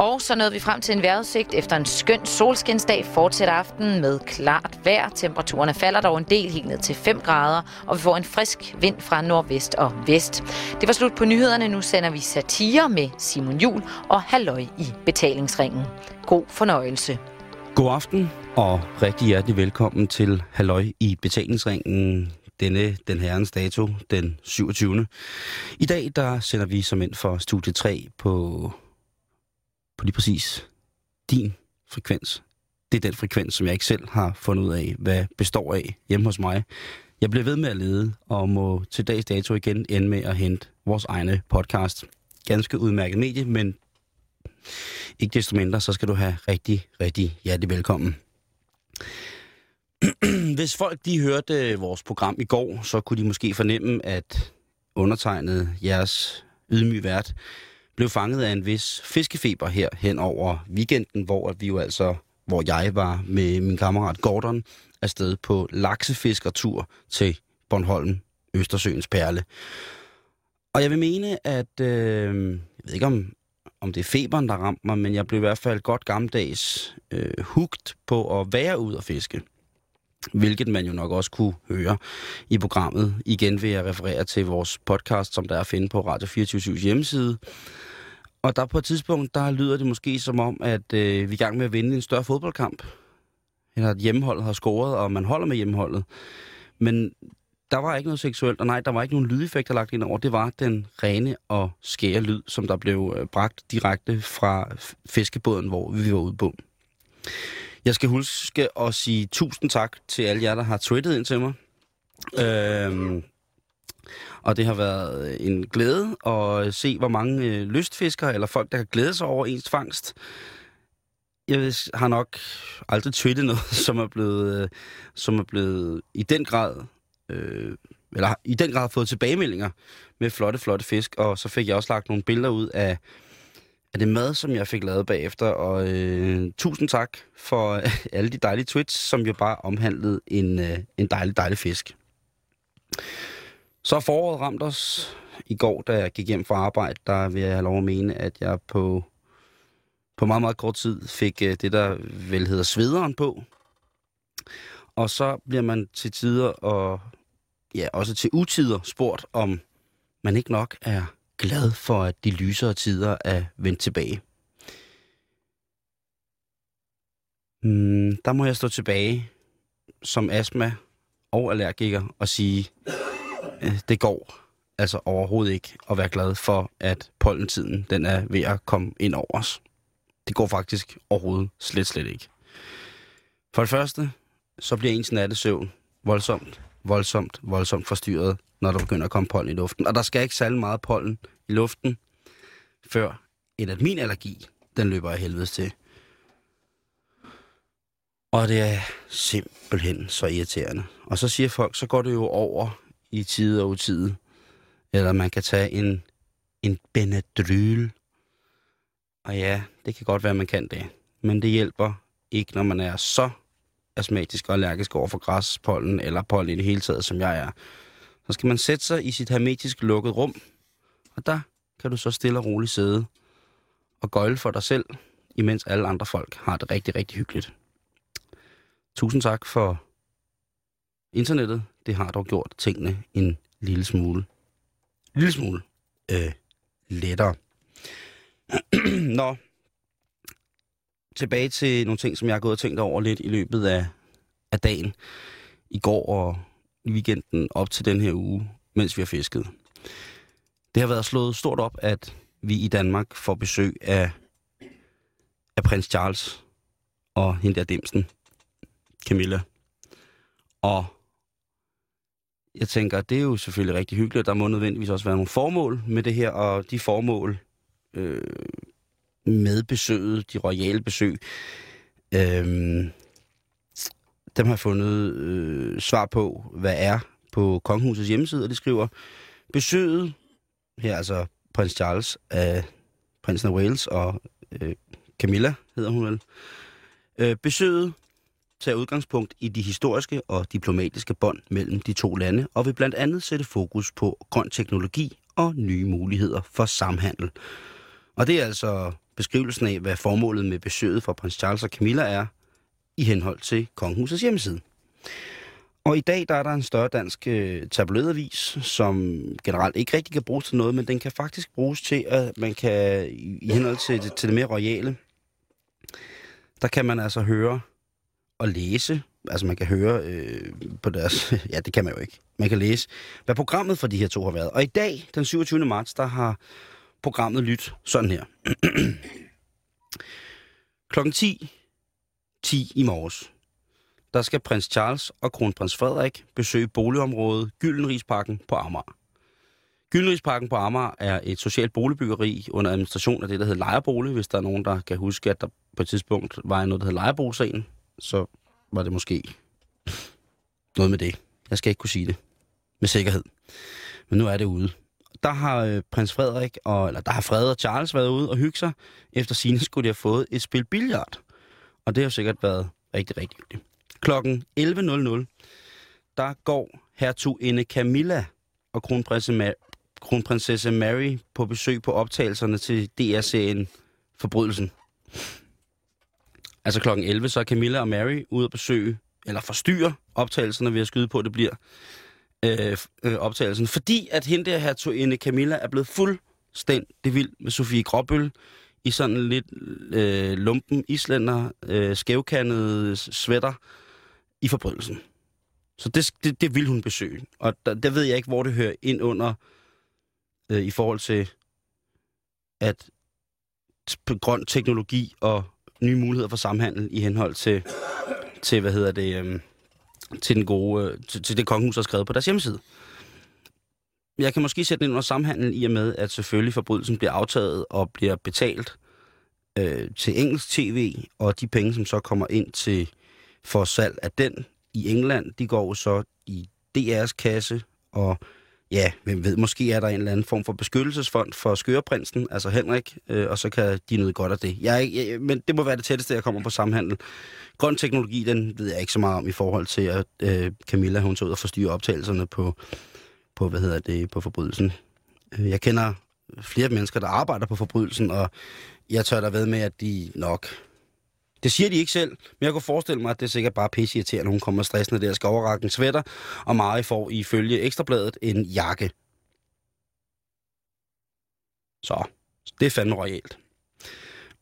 Og så nåede vi frem til en vejrudsigt. Efter en skøn solskinsdag fortsætter aftenen med klart vejr. Temperaturerne falder dog en del helt ned til 5 grader, og vi får en frisk vind fra nordvest og vest. Det var slut på nyhederne. Nu sender vi satire med Simon Jul og Halløj i betalingsringen. God fornøjelse. God aften og rigtig hjertelig velkommen til Halløj i betalingsringen denne den herrens dato, den 27. I dag der sender vi som ind for studie 3 på, på lige præcis din frekvens. Det er den frekvens, som jeg ikke selv har fundet ud af, hvad består af hjemme hos mig. Jeg bliver ved med at lede, og må til dags dato igen ende med at hente vores egne podcast. Ganske udmærket medie, men ikke desto mindre, så skal du have rigtig, rigtig hjertelig velkommen. Hvis folk de hørte øh, vores program i går, så kunne de måske fornemme, at undertegnet jeres ydmyge vært blev fanget af en vis fiskefeber her hen over weekenden, hvor vi jo altså, hvor jeg var med min kammerat Gordon afsted på laksefiskertur til Bornholm, Østersøens perle. Og jeg vil mene, at øh, jeg ved ikke om, om det er feberen, der ramte mig, men jeg blev i hvert fald godt gammeldags øh, hugt på at være ud og fiske. Hvilket man jo nok også kunne høre i programmet. Igen vil jeg referere til vores podcast, som der er at finde på Radio 24 hjemmeside. Og der på et tidspunkt, der lyder det måske som om, at øh, vi er i gang med at vinde en større fodboldkamp. Eller at hjemmeholdet har scoret, og man holder med hjemmeholdet. Men der var ikke noget seksuelt, og nej, der var ikke nogen lydeffekter lagt ind over. Det var den rene og skære lyd, som der blev øh, bragt direkte fra fiskebåden, hvor vi var ude på. Jeg skal huske at sige tusind tak til alle jer, der har twittet ind til mig. Øhm, og det har været øh, en glæde at øh, se, hvor mange øh, lystfiskere eller folk, der kan glæde sig over ens fangst. Jeg har nok aldrig twittet noget, som er blevet, øh, som er blevet i den grad øh, eller i den grad fået tilbagemeldinger med flotte, flotte fisk, og så fik jeg også lagt nogle billeder ud af, af det mad, som jeg fik lavet bagefter, og øh, tusind tak for øh, alle de dejlige tweets, som jo bare omhandlede en, øh, en dejlig, dejlig fisk. Så er foråret ramt os i går, da jeg gik hjem fra arbejde, der vil jeg have lov at mene, at jeg på, på meget, meget kort tid fik øh, det, der vel hedder svederen på. Og så bliver man til tider og ja, også til utider spurgt, om man ikke nok er glad for, at de lysere tider er vendt tilbage. Hmm, der må jeg stå tilbage som astma og allergiker og sige, Øh, det går altså overhovedet ikke at være glad for, at pollentiden den er ved at komme ind over os. Det går faktisk overhovedet slet, slet ikke. For det første, så bliver ens nattesøvn voldsomt voldsomt, voldsomt forstyrret, når der begynder at komme pollen i luften. Og der skal ikke særlig meget pollen i luften, før en at min allergi, den løber af helvedes til. Og det er simpelthen så irriterende. Og så siger folk, så går det jo over i tide og utide. Eller man kan tage en, en Benadryl. Og ja, det kan godt være, man kan det. Men det hjælper ikke, når man er så astmatisk og allergisk over for græspollen eller pollen i det hele taget, som jeg er. Så skal man sætte sig i sit hermetisk lukket rum, og der kan du så stille og roligt sidde og gøjle for dig selv, imens alle andre folk har det rigtig, rigtig hyggeligt. Tusind tak for internettet. Det har dog gjort tingene en lille smule, lille smule øh, lettere. Nå, tilbage til nogle ting, som jeg har gået og tænkt over lidt i løbet af, af dagen. I går og i weekenden op til den her uge, mens vi har fisket. Det har været slået stort op, at vi i Danmark får besøg af, af prins Charles og hende der Dimsen, Camilla. Og jeg tænker, det er jo selvfølgelig rigtig hyggeligt, der må nødvendigvis også være nogle formål med det her, og de formål øh, med besøget, de royale besøg, øh, dem har fundet øh, svar på, hvad er på Kongehusets hjemmeside, og de skriver, besøget, her altså prins Charles af prinsen af Wales og øh, Camilla hedder hun vel, øh, besøget tage udgangspunkt i de historiske og diplomatiske bånd mellem de to lande, og vil blandt andet sætte fokus på grøn teknologi og nye muligheder for samhandel. Og det er altså beskrivelsen af, hvad formålet med besøget for prins Charles og Camilla er, i henhold til Kongehusets hjemmeside. Og i dag der er der en større dansk øh, tabloidavis, som generelt ikke rigtig kan bruges til noget, men den kan faktisk bruges til, at man kan, i henhold til, til det mere royale, der kan man altså høre og læse, altså man kan høre øh, på deres, ja det kan man jo ikke, man kan læse, hvad programmet for de her to har været. Og i dag, den 27. marts, der har programmet lyttet sådan her. Klokken 10, 10 i morges, der skal prins Charles og kronprins Frederik besøge boligområdet Gyldenrigsparken på Amager. Gyldenrigsparken på Amager er et socialt boligbyggeri under administration af det, der hedder Lejerbolig. Hvis der er nogen, der kan huske, at der på et tidspunkt var noget, der hedder Lejerboligsagen, så var det måske noget med det. Jeg skal ikke kunne sige det med sikkerhed. Men nu er det ude. Der har øh, prins Frederik, og, eller der har Fred og Charles været ude og hygge sig. Efter sine skulle de have fået et spil billard. Og det har sikkert været rigtig, rigtig hyggeligt. Klokken 11.00, der går hertuginde Camilla og kronprinsesse, Ma- kronprinsesse Mary på besøg på optagelserne til DR-serien Forbrydelsen. Altså klokken 11, så er Camilla og Mary ude at besøge, eller forstyrre optagelserne ved at skyde på, at det bliver øh, øh, optagelsen. Fordi at hende der hertuginde Camilla er blevet fuldstændig vild med Sofie Gråbøl i sådan lidt øh, lumpen islænder, øh, skævkandede sweater i forbrydelsen. Så det, det, det vil hun besøge. Og der, der ved jeg ikke, hvor det hører ind under øh, i forhold til, at grøn teknologi og nye muligheder for samhandel i henhold til, til hvad hedder det, øh, til, den gode, øh, til, til det kongehus har skrevet på deres hjemmeside. Jeg kan måske sætte den ind under samhandel i og med, at selvfølgelig forbrydelsen bliver aftaget og bliver betalt øh, til engelsk tv, og de penge, som så kommer ind til for salg af den i England, de går så i DR's kasse, og ja, hvem ved, måske er der en eller anden form for beskyttelsesfond for skøreprinsen, altså Henrik, øh, og så kan de nyde godt af det. Jeg, jeg, men det må være det tætteste, jeg kommer på samhandel. Grøn teknologi, den ved jeg ikke så meget om i forhold til, at øh, Camilla, hun så ud og forstyrre optagelserne på, på, hvad hedder det, på forbrydelsen. Øh, jeg kender flere mennesker, der arbejder på forbrydelsen, og jeg tør da ved med, at de nok det siger de ikke selv, men jeg kunne forestille mig, at det er sikkert bare pisse irriterende, hun kommer stressende der, skal overrække en sweater, og Mari får ifølge Ekstrabladet en jakke. Så, det er fandme royalt.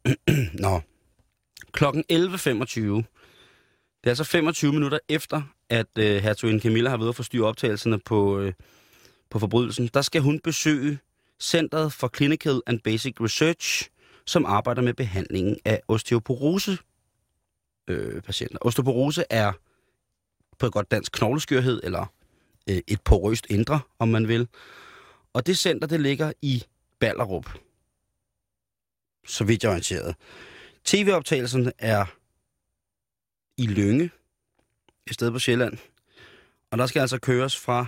Nå. Klokken 11.25. Det er altså 25 minutter efter, at øh, hertuginde Camilla har været at forstyrre optagelserne på, øh, på forbrydelsen. Der skal hun besøge Centeret for Clinical and Basic Research, som arbejder med behandlingen af osteoporose øh, patienter. Osteoporose er på et godt dansk knogleskørhed, eller øh, et porøst indre, om man vil. Og det center, det ligger i Ballerup. Så vidt jeg er orienteret. TV-optagelsen er i Lønge, et sted på Sjælland. Og der skal altså køres fra...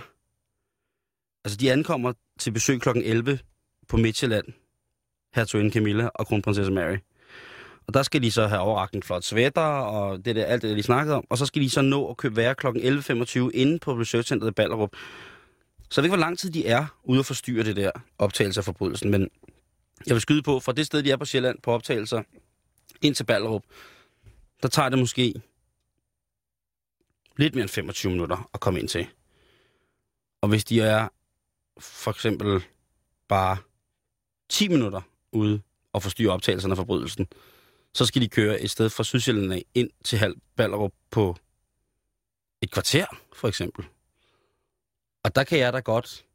Altså, de ankommer til besøg kl. 11 på Midtjylland, hertuginde Camilla og kronprinsesse Mary. Og der skal de så have overragt en flot sweater og det der, alt det, de snakkede om. Og så skal de så nå at købe være kl. 11.25 inde på Research i Ballerup. Så jeg ved ikke, hvor lang tid de er ude at forstyrre det der optagelse af forbrydelsen, men jeg vil skyde på, fra det sted, de er på Sjælland på optagelser, ind til Ballerup, der tager det måske lidt mere end 25 minutter at komme ind til. Og hvis de er for eksempel bare 10 minutter ude og forstyrre optagelserne af forbrydelsen, så skal de køre et sted fra Sydsjælland af ind til Halv Ballerup på et kvarter, for eksempel. Og der kan jeg da godt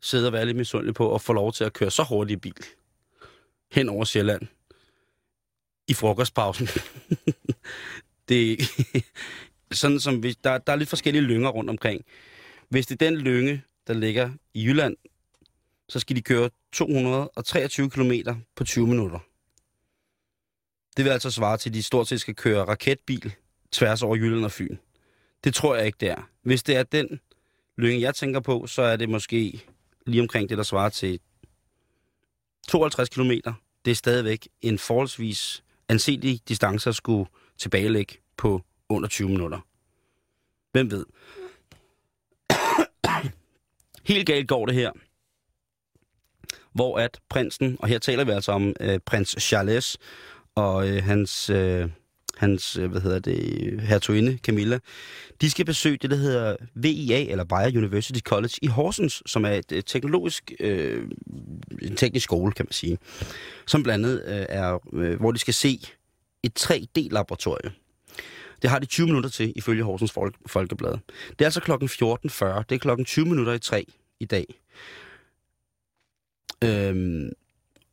sidde og være lidt misundelig på at få lov til at køre så hurtigt i bil hen over Sjælland i frokostpausen. det sådan som vi, der, der er lidt forskellige lynger rundt omkring. Hvis det er den lynge, der ligger i Jylland, så skal de køre 223 km på 20 minutter. Det vil altså svare til, at de stort set skal køre raketbil tværs over Jylland og Fyn. Det tror jeg ikke, det er. Hvis det er den lønge, jeg tænker på, så er det måske lige omkring det, der svarer til 52 km. Det er stadigvæk en forholdsvis anselig distance at skulle tilbagelægge på under 20 minutter. Hvem ved? Helt galt går det her. hvor at prinsen, og her taler vi altså om øh, prins Charles og øh, hans, øh, hans øh, hvad hedder det, hertuginde Camilla, de skal besøge det, der hedder VIA, eller Bayer University College i Horsens, som er et, øh, teknologisk, øh, en teknisk skole, kan man sige, som blandt andet øh, er, øh, hvor de skal se et 3D-laboratorium. Det har de 20 minutter til, ifølge Horsens Folk Folkeblad. Det er altså klokken 14.40. Det er klokken 20 minutter i 3 i dag. Øhm,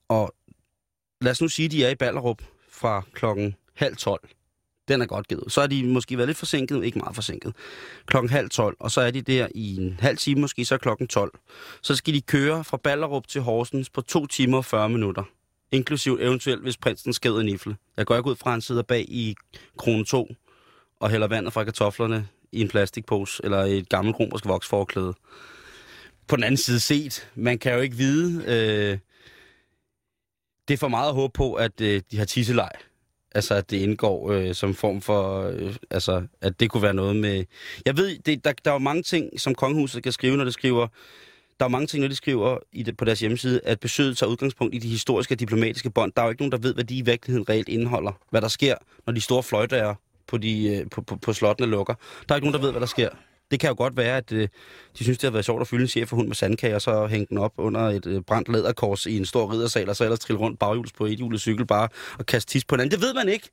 og lad os nu sige, at de er i Ballerup fra klokken halv 12. Den er godt givet. Så er de måske været lidt forsinket, ikke meget forsinket. Klokken halv 12, og så er de der i en halv time måske, så er klokken 12. Så skal de køre fra Ballerup til Horsens på 2 timer og 40 minutter. Inklusiv eventuelt, hvis prinsen skal en i nifle. Jeg går ikke ud fra, at han sidder bag i krone 2 og hælder vandet fra kartoflerne i en plastikpose, eller i et gammelt romersk voksforklæde. På den anden side set, man kan jo ikke vide, øh, det er for meget at håbe på, at øh, de har tisselej. Altså, at det indgår øh, som form for... Øh, altså, at det kunne være noget med... Jeg ved, det, der, der er jo mange ting, som kongehuset kan skrive, når det skriver... Der er mange ting, når de skriver i det, på deres hjemmeside, at besøget tager udgangspunkt i de historiske og diplomatiske bånd. Der er jo ikke nogen, der ved, hvad de i virkeligheden reelt indeholder. Hvad der sker, når de store fløjter er på, de, øh, på, på, på slottene lukker. Der er ikke nogen, der ved, hvad der sker. Det kan jo godt være, at øh, de synes, det har været sjovt at fylde en chef for med sandkager, og så hænge den op under et øh, brændt læderkors i en stor riddersal, og så ellers trille rundt baghjuls på et hjulet cykel bare og kaste tis på hinanden. Det ved man ikke.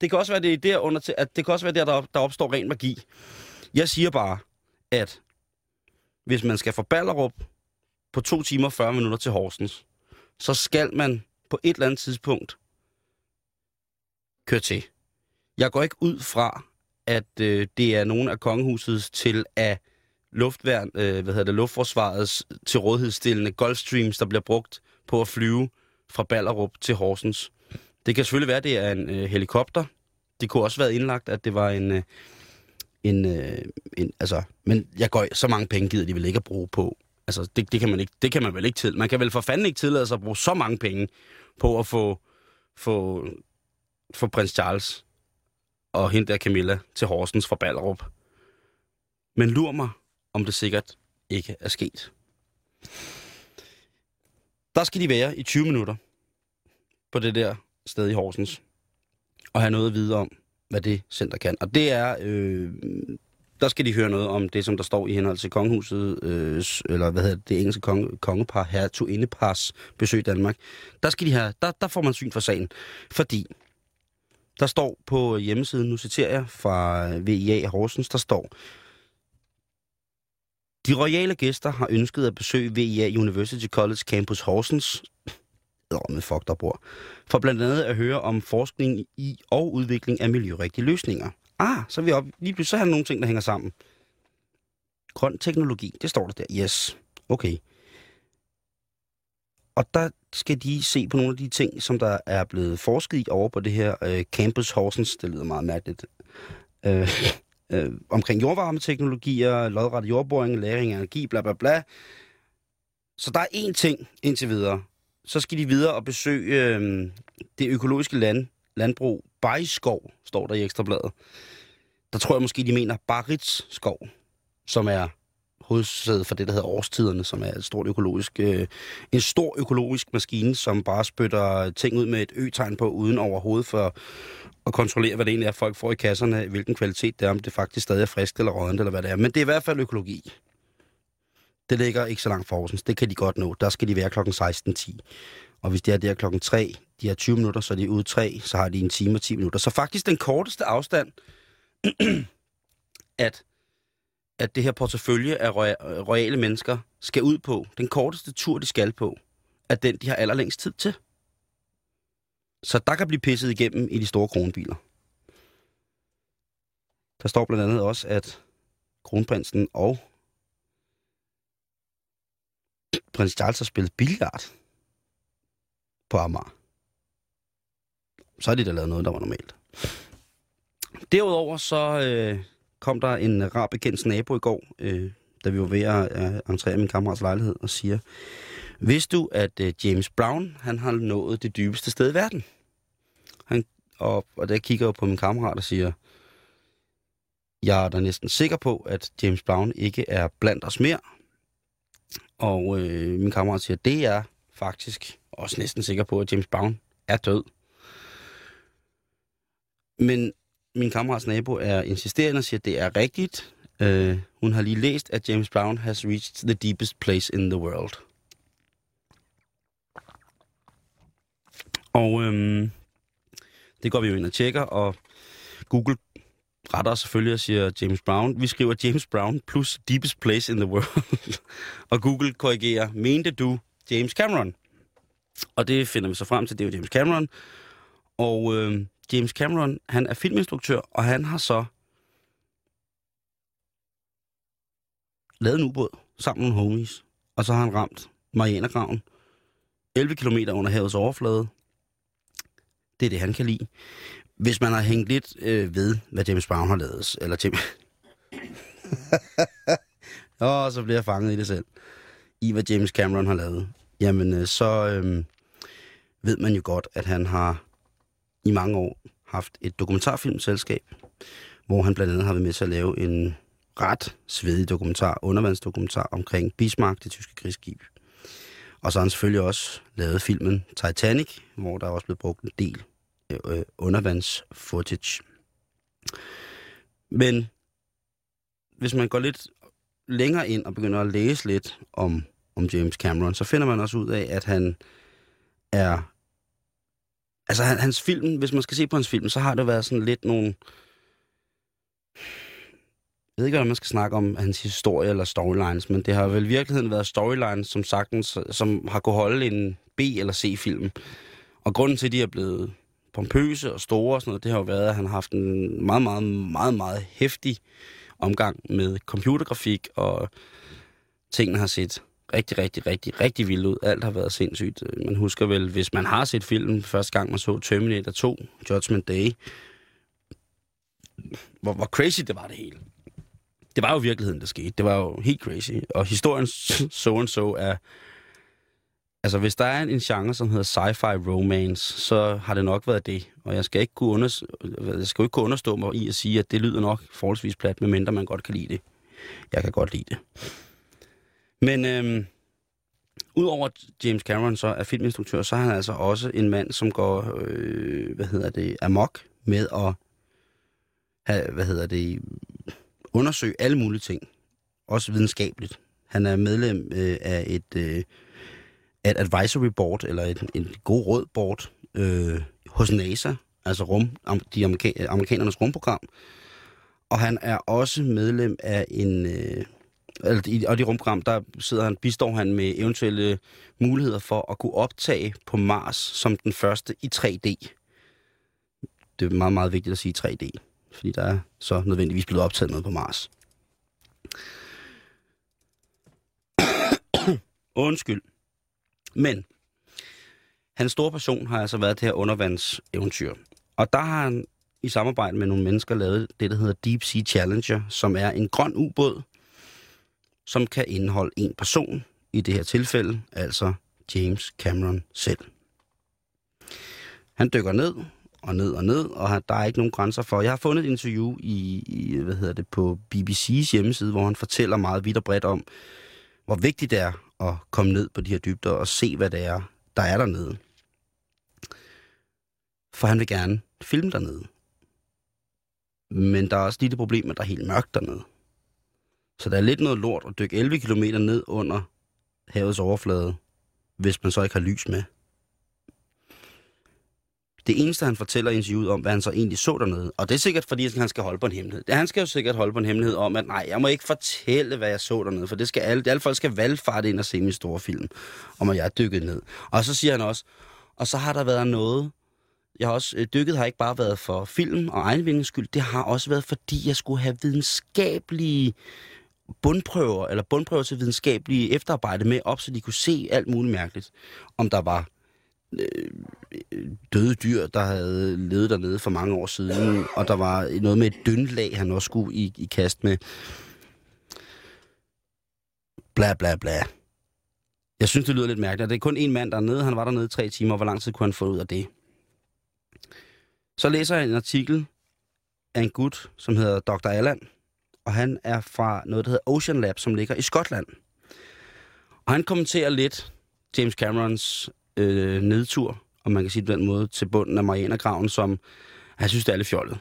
Det kan også være, det er der under til, at det kan også være der, der, der opstår ren magi. Jeg siger bare, at hvis man skal fra Ballerup på 2 timer 40 minutter til Horsens, så skal man på et eller andet tidspunkt køre til. Jeg går ikke ud fra, at øh, det er nogen af kongehusets til at luftværn, øh, hvad hedder det, luftforsvarets til rådighedsstillende Gulfstreams, der bliver brugt på at flyve fra Ballerup til Horsens. Det kan selvfølgelig være, at det er en øh, helikopter. Det kunne også være indlagt, at det var en... Øh, en, øh, en altså, men jeg går, så mange penge gider de vel ikke at bruge på. Altså, det, det, kan man ikke, det kan man vel ikke til. Man kan vel for fanden ikke tillade sig at bruge så mange penge på at få, få, få prins Charles og hende der Camilla til Horsens fra Ballerup. Men lur mig, om det sikkert ikke er sket. Der skal de være i 20 minutter på det der sted i Horsens, og have noget at vide om, hvad det center kan. Og det er, øh, der skal de høre noget om det, som der står i henhold til kongehuset, øh, eller hvad hedder det, det engelske konge, kongepar, hertugindepars besøg i Danmark. Der, skal de have, der, der får man syn for sagen, fordi der står på hjemmesiden, nu citerer jeg fra øh, VIA Horsens, der står, de royale gæster har ønsket at besøge VIA University College Campus Horsens, med fuck der bor, for blandt andet at høre om forskning i og udvikling af miljørigtige løsninger. Ah, så er vi op. Lige pludselig så har nogle ting, der hænger sammen. Grøn teknologi, det står der der. Yes. Okay. Og der skal de se på nogle af de ting, som der er blevet forsket i over på det her øh, Campus Horsens. Det lyder meget mærkeligt. Øh, øh, omkring jordvarmeteknologier, lodret jordboring, læring af energi, bla bla bla. Så der er én ting indtil videre. Så skal de videre og besøge øh, det økologiske land, landbrug Bajskov, står der i Ekstrabladet. Der tror jeg måske, de mener Barits skov, som er hovedsæde for det, der hedder Årstiderne, som er et stort økologisk, øh, en stor økologisk maskine, som bare spytter ting ud med et ø-tegn på, uden overhovedet for at kontrollere, hvad det egentlig er, folk får i kasserne, hvilken kvalitet det er, om det faktisk stadig er frisk eller rådent, eller hvad det er. Men det er i hvert fald økologi. Det ligger ikke så langt for Horsens. Det kan de godt nå. Der skal de være klokken 16.10. Og hvis det er der klokken 3, de har 20 minutter, så er de ude 3, så har de en time og 10 minutter. Så faktisk den korteste afstand, at at det her portefølje af royale mennesker skal ud på, den korteste tur, de skal på, er den, de har allerlængst tid til. Så der kan blive pisset igennem i de store kronbiler. Der står blandt andet også, at kronprinsen og prins Charles har spillet billard på Amager. Så har de da lavet noget, der var normalt. Derudover så øh, kom der en rar bekendt nabo i går, øh, da vi var ved at øh, entrere min kammerats lejlighed, og siger, vidste du, at øh, James Brown, han har nået det dybeste sted i verden? Han, og, og der kigger jeg på min kammerat og siger, jeg er da næsten sikker på, at James Brown ikke er blandt os mere. Og øh, min kammerat siger, det er faktisk også næsten sikker på, at James Brown er død. Men min kammerats nabo er insisterende og siger, at det er rigtigt. Uh, hun har lige læst, at James Brown has reached the deepest place in the world. Og øhm, det går vi jo ind og tjekker, og Google retter selvfølgelig og siger James Brown. Vi skriver James Brown plus deepest place in the world. og Google korrigerer, mente du James Cameron? Og det finder vi så frem til, det er jo James Cameron. Og øh, James Cameron, han er filminstruktør, og han har så lavet en ubåd sammen med homies. Og så har han ramt Marianergraven. 11 km under havets overflade. Det er det, han kan lide. Hvis man har hængt lidt øh, ved, hvad James Brown har lavet, eller James... Åh, så bliver jeg fanget i det selv. I hvad James Cameron har lavet. Jamen, øh, så øh, ved man jo godt, at han har i mange år haft et dokumentarfilmselskab, hvor han blandt andet har været med til at lave en ret svedig dokumentar, undervandsdokumentar omkring Bismarck, det tyske krigsskib. Og så har han selvfølgelig også lavet filmen Titanic, hvor der er også blevet brugt en del øh, undervands-footage. Men hvis man går lidt længere ind og begynder at læse lidt om, om James Cameron, så finder man også ud af, at han er... Altså hans film, hvis man skal se på hans film, så har det været sådan lidt nogle jeg ved ikke, hvordan man skal snakke om hans historie eller storylines, men det har vel i virkeligheden været storylines, som sagtens, som har kunne holde en B- eller C-film. Og grunden til, at de er blevet pompøse og store og sådan noget, det har jo været, at han har haft en meget, meget, meget, meget hæftig omgang med computergrafik, og tingene har set rigtig, rigtig, rigtig, rigtig vildt ud. Alt har været sindssygt. Øh, man husker vel, hvis man har set filmen første gang, man så Terminator 2, Judgment Day, hvor, hvor crazy det var det hele det var jo virkeligheden, der skete. Det var jo helt crazy. Og historien so and so er... Altså, hvis der er en, genre, som hedder sci-fi romance, så har det nok været det. Og jeg skal ikke kunne, unders jeg skal ikke kunne understå mig i at sige, at det lyder nok forholdsvis plat, medmindre man godt kan lide det. Jeg kan godt lide det. Men øhm, udover James Cameron så er filminstruktør, så er han altså også en mand, som går, øh, hvad hedder det, amok med at have, hvad hedder det, undersøge alle mulige ting. Også videnskabeligt. Han er medlem øh, af et, øh, et advisory board, eller et, en god råd board øh, hos NASA, altså rum, de amerika- amerikanernes rumprogram. Og han er også medlem af en... Øh, altså, og i rumprogram, der sidder han, bistår han med eventuelle muligheder for at kunne optage på Mars som den første i 3D. Det er meget, meget vigtigt at sige 3D fordi der er så nødvendigvis blevet optaget noget på Mars. Undskyld. Men hans store passion har altså været det her undervandseventyr. Og der har han i samarbejde med nogle mennesker lavet det, der hedder Deep Sea Challenger, som er en grøn ubåd, som kan indeholde en person, i det her tilfælde altså James Cameron selv. Han dykker ned, og ned og ned, og der er ikke nogen grænser for. Jeg har fundet et interview i, i hvad hedder det, på BBC's hjemmeside, hvor han fortæller meget vidt og bredt om, hvor vigtigt det er at komme ned på de her dybder og se, hvad det er, der er dernede. For han vil gerne filme dernede. Men der er også lige det problem, at der er helt mørkt dernede. Så der er lidt noget lort at dykke 11 km ned under havets overflade, hvis man så ikke har lys med. Det eneste, han fortæller i interviewet om, hvad han så egentlig så dernede, og det er sikkert, fordi han skal holde på en hemmelighed. Det, han skal jo sikkert holde på en hemmelighed om, at nej, jeg må ikke fortælle, hvad jeg så dernede, for det skal alle, alle folk skal valgfarte ind og se min store film, om at jeg er dykket ned. Og så siger han også, og så har der været noget, jeg har også, øh, dykket har ikke bare været for film og egenvindings skyld, det har også været, fordi jeg skulle have videnskabelige bundprøver, eller bundprøver til videnskabelige efterarbejde med op, så de kunne se alt muligt mærkeligt. Om der var øh, døde dyr, der havde levet dernede for mange år siden, og der var noget med et dyndlag, han også skulle i, i kast med. Bla, bla, bla. Jeg synes, det lyder lidt mærkeligt. Det er kun en mand dernede. Han var dernede i tre timer. Hvor lang tid kunne han få ud af det? Så læser jeg en artikel af en gut, som hedder Dr. Allan. Og han er fra noget, der hedder Ocean Lab, som ligger i Skotland. Og han kommenterer lidt James Camerons øh, nedtur, om man kan sige det på den måde, til bunden af Marianergraven, som han synes, det er lidt fjollet.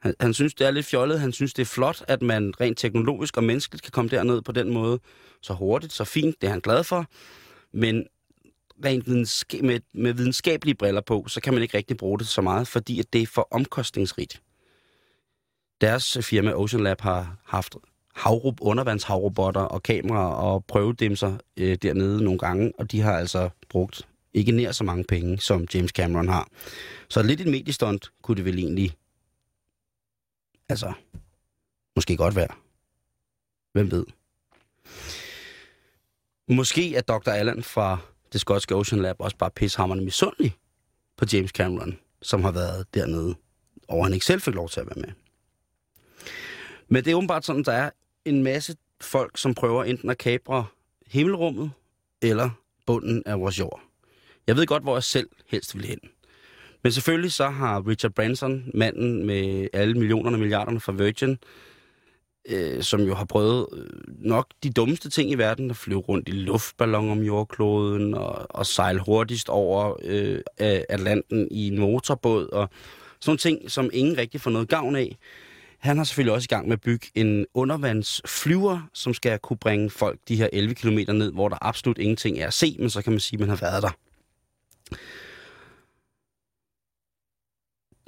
Han, han synes, det er lidt fjollet. Han synes, det er flot, at man rent teknologisk og menneskeligt kan komme derned på den måde. Så hurtigt, så fint. Det er han glad for. Men rent videnska- med, med videnskabelige briller på, så kan man ikke rigtig bruge det så meget, fordi at det er for omkostningsrigt. Deres firma Ocean Lab har haft havrup, undervandshavrobotter og kameraer og prøvedimser øh, dernede nogle gange, og de har altså brugt ikke nær så mange penge, som James Cameron har. Så lidt et mediestunt kunne det vel egentlig, altså, måske godt være. Hvem ved? Måske er Dr. Allan fra det skotske Ocean Lab også bare pishammerne misundelig på James Cameron, som har været dernede, og han ikke selv fik lov til at være med. Men det er åbenbart sådan, der er en masse folk, som prøver enten at kapre himmelrummet eller bunden af vores jord. Jeg ved godt, hvor jeg selv helst vil hen. Men selvfølgelig så har Richard Branson, manden med alle millionerne og milliarderne fra Virgin, øh, som jo har prøvet øh, nok de dummeste ting i verden, at flyve rundt i luftballon om jordkloden og, og sejle hurtigst over øh, Atlanten i en motorbåd og sådan ting, som ingen rigtig får noget gavn af. Han har selvfølgelig også i gang med at bygge en undervandsflyver, som skal kunne bringe folk de her 11 km ned, hvor der absolut ingenting er at se, men så kan man sige, at man har været der.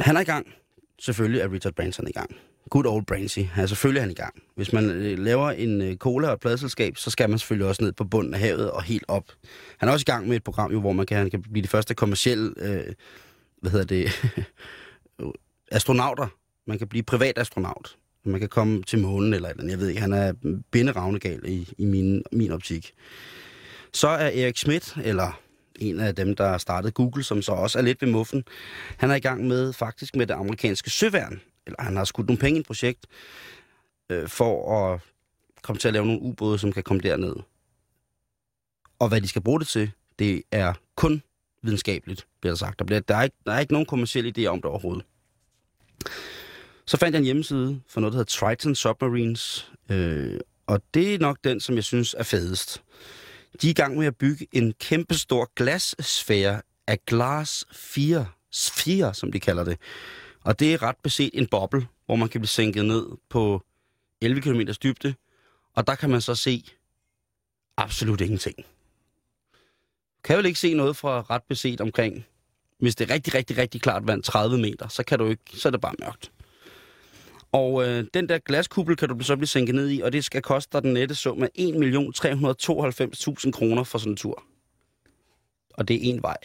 Han er i gang. Selvfølgelig er Richard Branson i gang. Good old Brancy. Ja, selvfølgelig er han i gang. Hvis man øh, laver en øh, cola og et pladselskab, så skal man selvfølgelig også ned på bunden af havet og helt op. Han er også i gang med et program, jo, hvor man kan, han kan blive det første kommercielle, øh, hvad hedder det, astronauter. Man kan blive privatastronaut. Man kan komme til månen eller eller Jeg ved ikke, han er binderavnegal i, i min, min optik. Så er Erik Schmidt, eller en af dem, der startede Google, som så også er lidt ved muffen. Han er i gang med faktisk med det amerikanske søværn, eller han har skudt nogle penge i et projekt, øh, for at komme til at lave nogle ubåde, som kan komme derned. Og hvad de skal bruge det til, det er kun videnskabeligt, bliver der sagt. Der, bliver, der, er, ikke, der er ikke nogen kommersiel idé om det overhovedet. Så fandt jeg en hjemmeside for noget, der hedder Triton Submarines, øh, og det er nok den, som jeg synes er fedest. De er i gang med at bygge en kæmpestor glassfære af glas 4, 4, som de kalder det. Og det er ret beset en boble, hvor man kan blive sænket ned på 11 km dybde, og der kan man så se absolut ingenting. Du kan vel ikke se noget fra ret beset omkring, hvis det er rigtig, rigtig, rigtig klart vand, 30 meter, så, kan du ikke, så er det bare mørkt. Og øh, den der glaskuppel kan du så blive sænket ned i, og det skal koste dig den nette sum af 1.392.000 kroner for sådan en tur. Og det er en vej.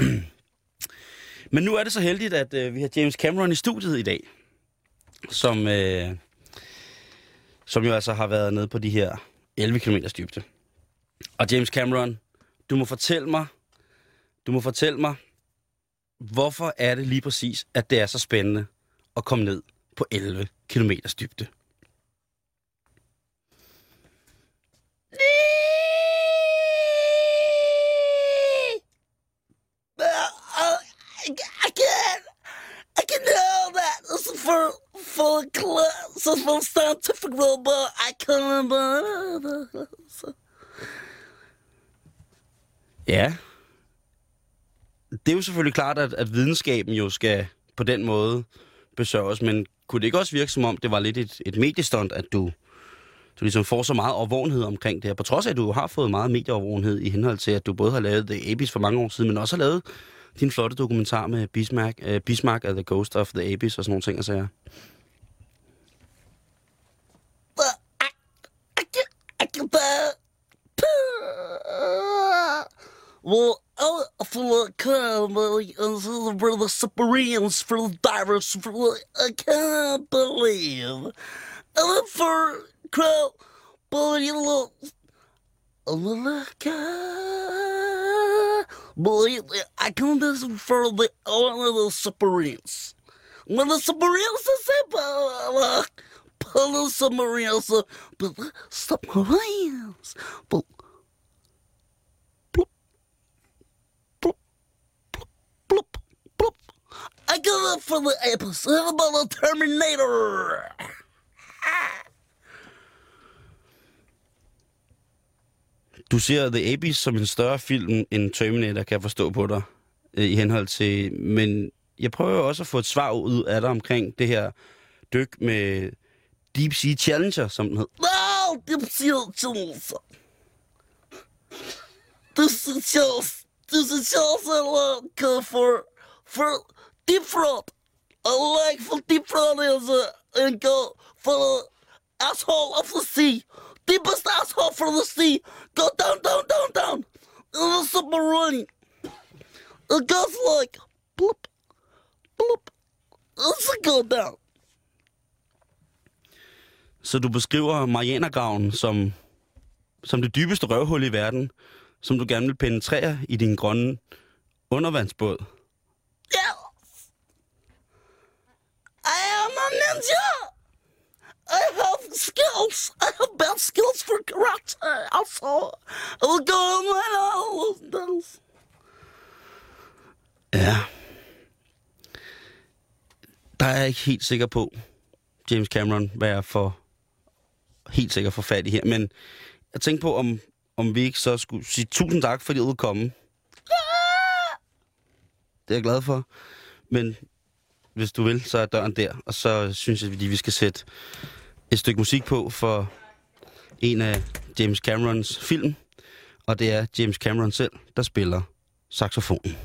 Men nu er det så heldigt, at øh, vi har James Cameron i studiet i dag, som, øh, som jo altså har været nede på de her 11 km dybde. Og James Cameron, du må fortælle mig, du må fortælle mig, hvorfor er det lige præcis, at det er så spændende at komme ned på 11 km dybde? For for class. This for scientific robot. I can't. remember. Ja. Det er jo selvfølgelig klart, at, at videnskaben jo skal på den måde besørges, men kunne det ikke også virke som om, det var lidt et, et mediestunt, at du, du ligesom får så meget overvågenhed omkring det her, på trods af, at du har fået meget medieovervågenhed i henhold til, at du både har lavet The Abyss for mange år siden, men også har lavet din flotte dokumentar med Bismarck, uh, Bismarck og the Ghost of the Abyss og sådan nogle ting og sager. Well, I feel like for the submarines, for the divers, for the, I can't believe. And for crowd, but you look, look, uh, Boy, I come this for the all of the submarines. When the submarines simple, pull the submarines, but submarines, but I go up for the episode about the Terminator. Du ser The Abyss som en større film end Terminator, kan jeg forstå på dig, øh, i henhold til... Men jeg prøver også at få et svar ud af dig omkring det her dyk med Deep Sea Challenger, som den hed. No, Deep Sea Challenger. This is just, this is just a for, for deep throat. I like for deep throat is a, and go for the asshole of the sea. Deepest asshole for the sea. Go down, down, down, down. In the submarine. It goes like, bloop, bloop. It's a go down. Så du beskriver Marianergraven som, som det dybeste røvhul i verden, som du gerne vil penetrere i din grønne undervandsbåd. Yes! I am a ninja! I have skills! I have bad skills for karate also! I will go on my own dance. Ja. Der er jeg ikke helt sikker på, James Cameron, hvad jeg får helt sikkert få fat i her. Men jeg tænkte på, om, om vi ikke så skulle sige tusind tak, fordi du komme. Det er jeg glad for. Men hvis du vil, så er døren der. Og så synes jeg, lige, vi skal sætte et stykke musik på for en af James Camerons film. Og det er James Cameron selv, der spiller saxofonen.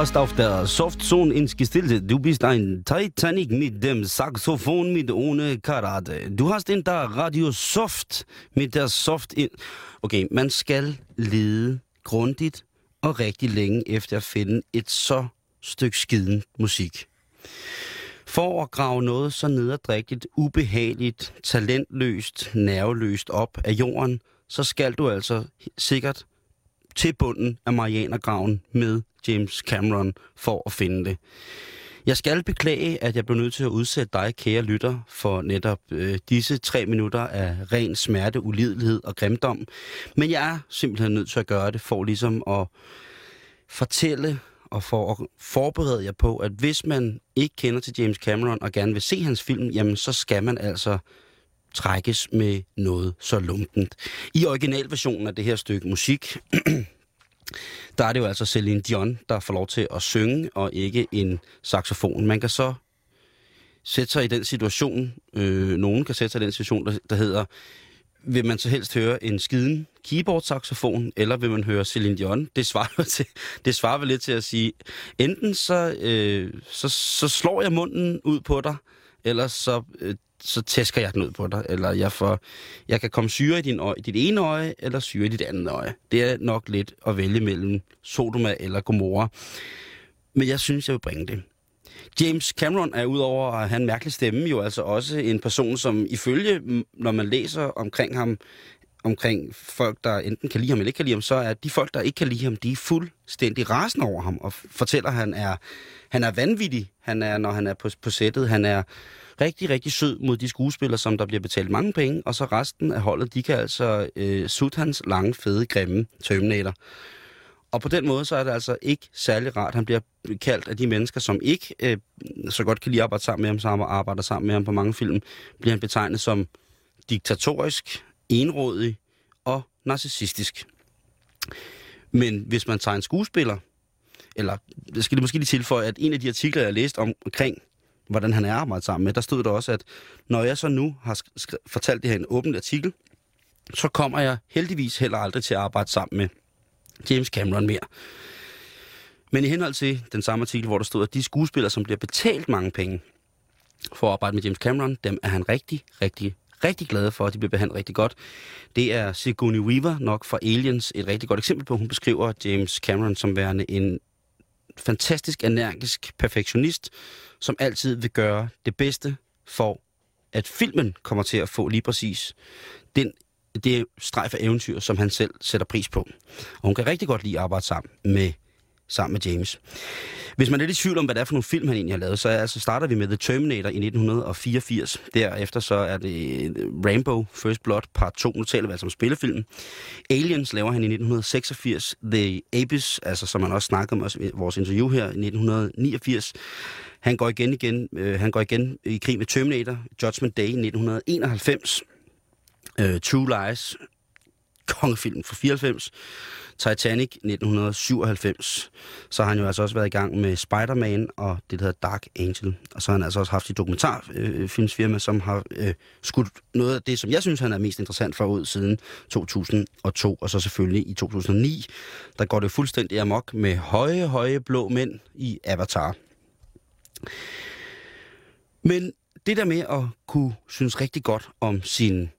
Hast auf der Softzone gestilte du bist ein Titanic mit dem Saxophon mit ohne Karate. Du hast in der Radio Soft mit der Soft... In okay, man skal lede grundigt og rigtig længe efter at finde et så stykke skiden musik. For at grave noget så nederdrægtigt, ubehageligt, talentløst, nerveløst op af jorden, så skal du altså sikkert til bunden af Marianergraven med James Cameron for at finde det. Jeg skal beklage, at jeg blev nødt til at udsætte dig, kære lytter, for netop øh, disse tre minutter af ren smerte, ulidelighed og grimdom. Men jeg er simpelthen nødt til at gøre det for ligesom at fortælle og for at forberede jer på, at hvis man ikke kender til James Cameron og gerne vil se hans film, jamen så skal man altså trækkes med noget så lumpent. I originalversionen af det her stykke musik, der er det jo altså Celine Dion, der får lov til at synge, og ikke en saxofon. Man kan så sætte sig i den situation, øh, nogen kan sætte sig i den situation, der, der hedder, vil man så helst høre en skiden keyboard-saxofon, eller vil man høre Celine Dion? Det svarer, til, det svarer vel lidt til at sige, enten så, øh, så, så slår jeg munden ud på dig, eller så øh, så tæsker jeg den ud på dig, eller jeg, får, jeg kan komme syre i din øje, dit ene øje, eller syre i dit andet øje. Det er nok lidt at vælge mellem Sodoma eller Gomorra. Men jeg synes, jeg vil bringe det. James Cameron er udover at have en mærkelig stemme jo altså også en person, som ifølge, når man læser omkring ham, omkring folk, der enten kan lide ham eller ikke kan lide ham, så er de folk, der ikke kan lide ham, de er fuldstændig rasende over ham, og fortæller, at han er, han er vanvittig, han er, når han er på, på sættet. Han er rigtig, rigtig sød mod de skuespillere, som der bliver betalt mange penge, og så resten af holdet, de kan altså øh, sutte hans lange, fede, grimme Terminator. Og på den måde, så er det altså ikke særlig rart. Han bliver kaldt af de mennesker, som ikke øh, så godt kan lide at arbejde sammen med ham, som arbejder sammen med ham på mange film, bliver han betegnet som diktatorisk, enrådig og narcissistisk. Men hvis man tager en skuespiller, eller det skal det måske lige tilføje, at en af de artikler, jeg læste om, omkring hvordan han er arbejdet sammen med, der stod der også, at når jeg så nu har fortalt det her i en åben artikel, så kommer jeg heldigvis heller aldrig til at arbejde sammen med James Cameron mere. Men i henhold til den samme artikel, hvor der stod, at de skuespillere, som bliver betalt mange penge for at arbejde med James Cameron, dem er han rigtig, rigtig, rigtig glad for, at de bliver behandlet rigtig godt. Det er Sigourney Weaver nok fra Aliens et rigtig godt eksempel på. Hun beskriver James Cameron som værende en fantastisk, energisk perfektionist, som altid vil gøre det bedste for, at filmen kommer til at få lige præcis den, det strejf af eventyr, som han selv sætter pris på. Og hun kan rigtig godt lide at arbejde sammen med, sammen med James. Hvis man er lidt i tvivl om, hvad det er for nogle film, han egentlig har lavet, så altså starter vi med The Terminator i 1984. Derefter så er det øh, Rambo First Blood part 2, nu taler vi altså om spillefilmen. Aliens laver han i 1986. The Abyss, altså som man også snakkede om i vores interview her, i 1989. Han går igen, igen, øh, han går igen i krig med Terminator, Judgment Day i 1991. Øh, True Lies, kongefilm fra 94. Titanic 1997. Så har han jo altså også været i gang med Spider-Man og det, der hedder Dark Angel. Og så har han altså også haft et dokumentarfilmsfirma, øh, som har øh, skudt noget af det, som jeg synes, han er mest interessant for ud siden 2002. Og så selvfølgelig i 2009, der går det fuldstændig amok med høje, høje blå mænd i Avatar. Men det der med at kunne synes rigtig godt om sin,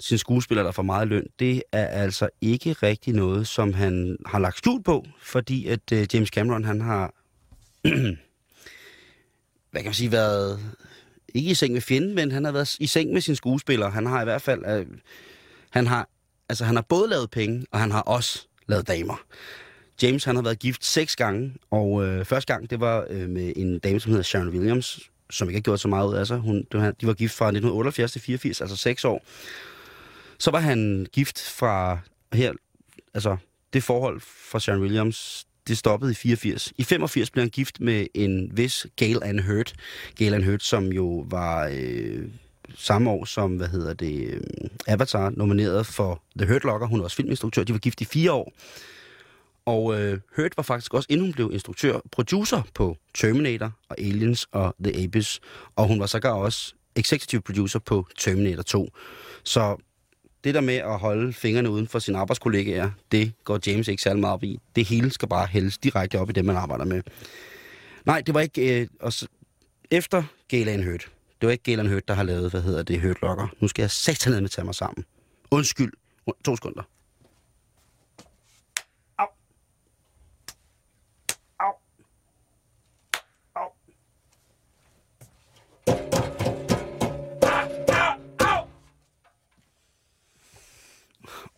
sin skuespiller, der får meget løn, det er altså ikke rigtig noget, som han har lagt skjul på, fordi at øh, James Cameron, han har, hvad kan man sige, været ikke i seng med fjenden, men han har været i seng med sin skuespiller. Han har i hvert fald, øh, han har, altså han har både lavet penge, og han har også lavet damer. James han har været gift seks gange, og øh, første gang det var øh, med en dame, som hedder Sharon Williams, som ikke har gjort så meget ud af sig. Hun, de var gift fra 1978 til 84, altså seks år. Så var han gift fra her, altså det forhold fra Sharon Williams, det stoppede i 84. I 85 blev han gift med en vis Gail Ann Hurt. Gail Ann Hurt, som jo var øh, samme år som, hvad hedder det, øh, Avatar, nomineret for The Hurt Locker. Hun er også filminstruktør. De var gift i fire år. Og øh, Hurt var faktisk også, inden hun blev instruktør, producer på Terminator og Aliens og The Abyss. Og hun var sågar også executive producer på Terminator 2. Så det der med at holde fingrene uden for sine arbejdskollegaer, det går James ikke særlig meget op i. Det hele skal bare hældes direkte op i det, man arbejder med. Nej, det var ikke... Øh, og så, efter Galen Hurt. Det var ikke Galen Hurt, der har lavet, hvad hedder det, Hurt Locker. Nu skal jeg satanede med tage mig sammen. Undskyld. To sekunder.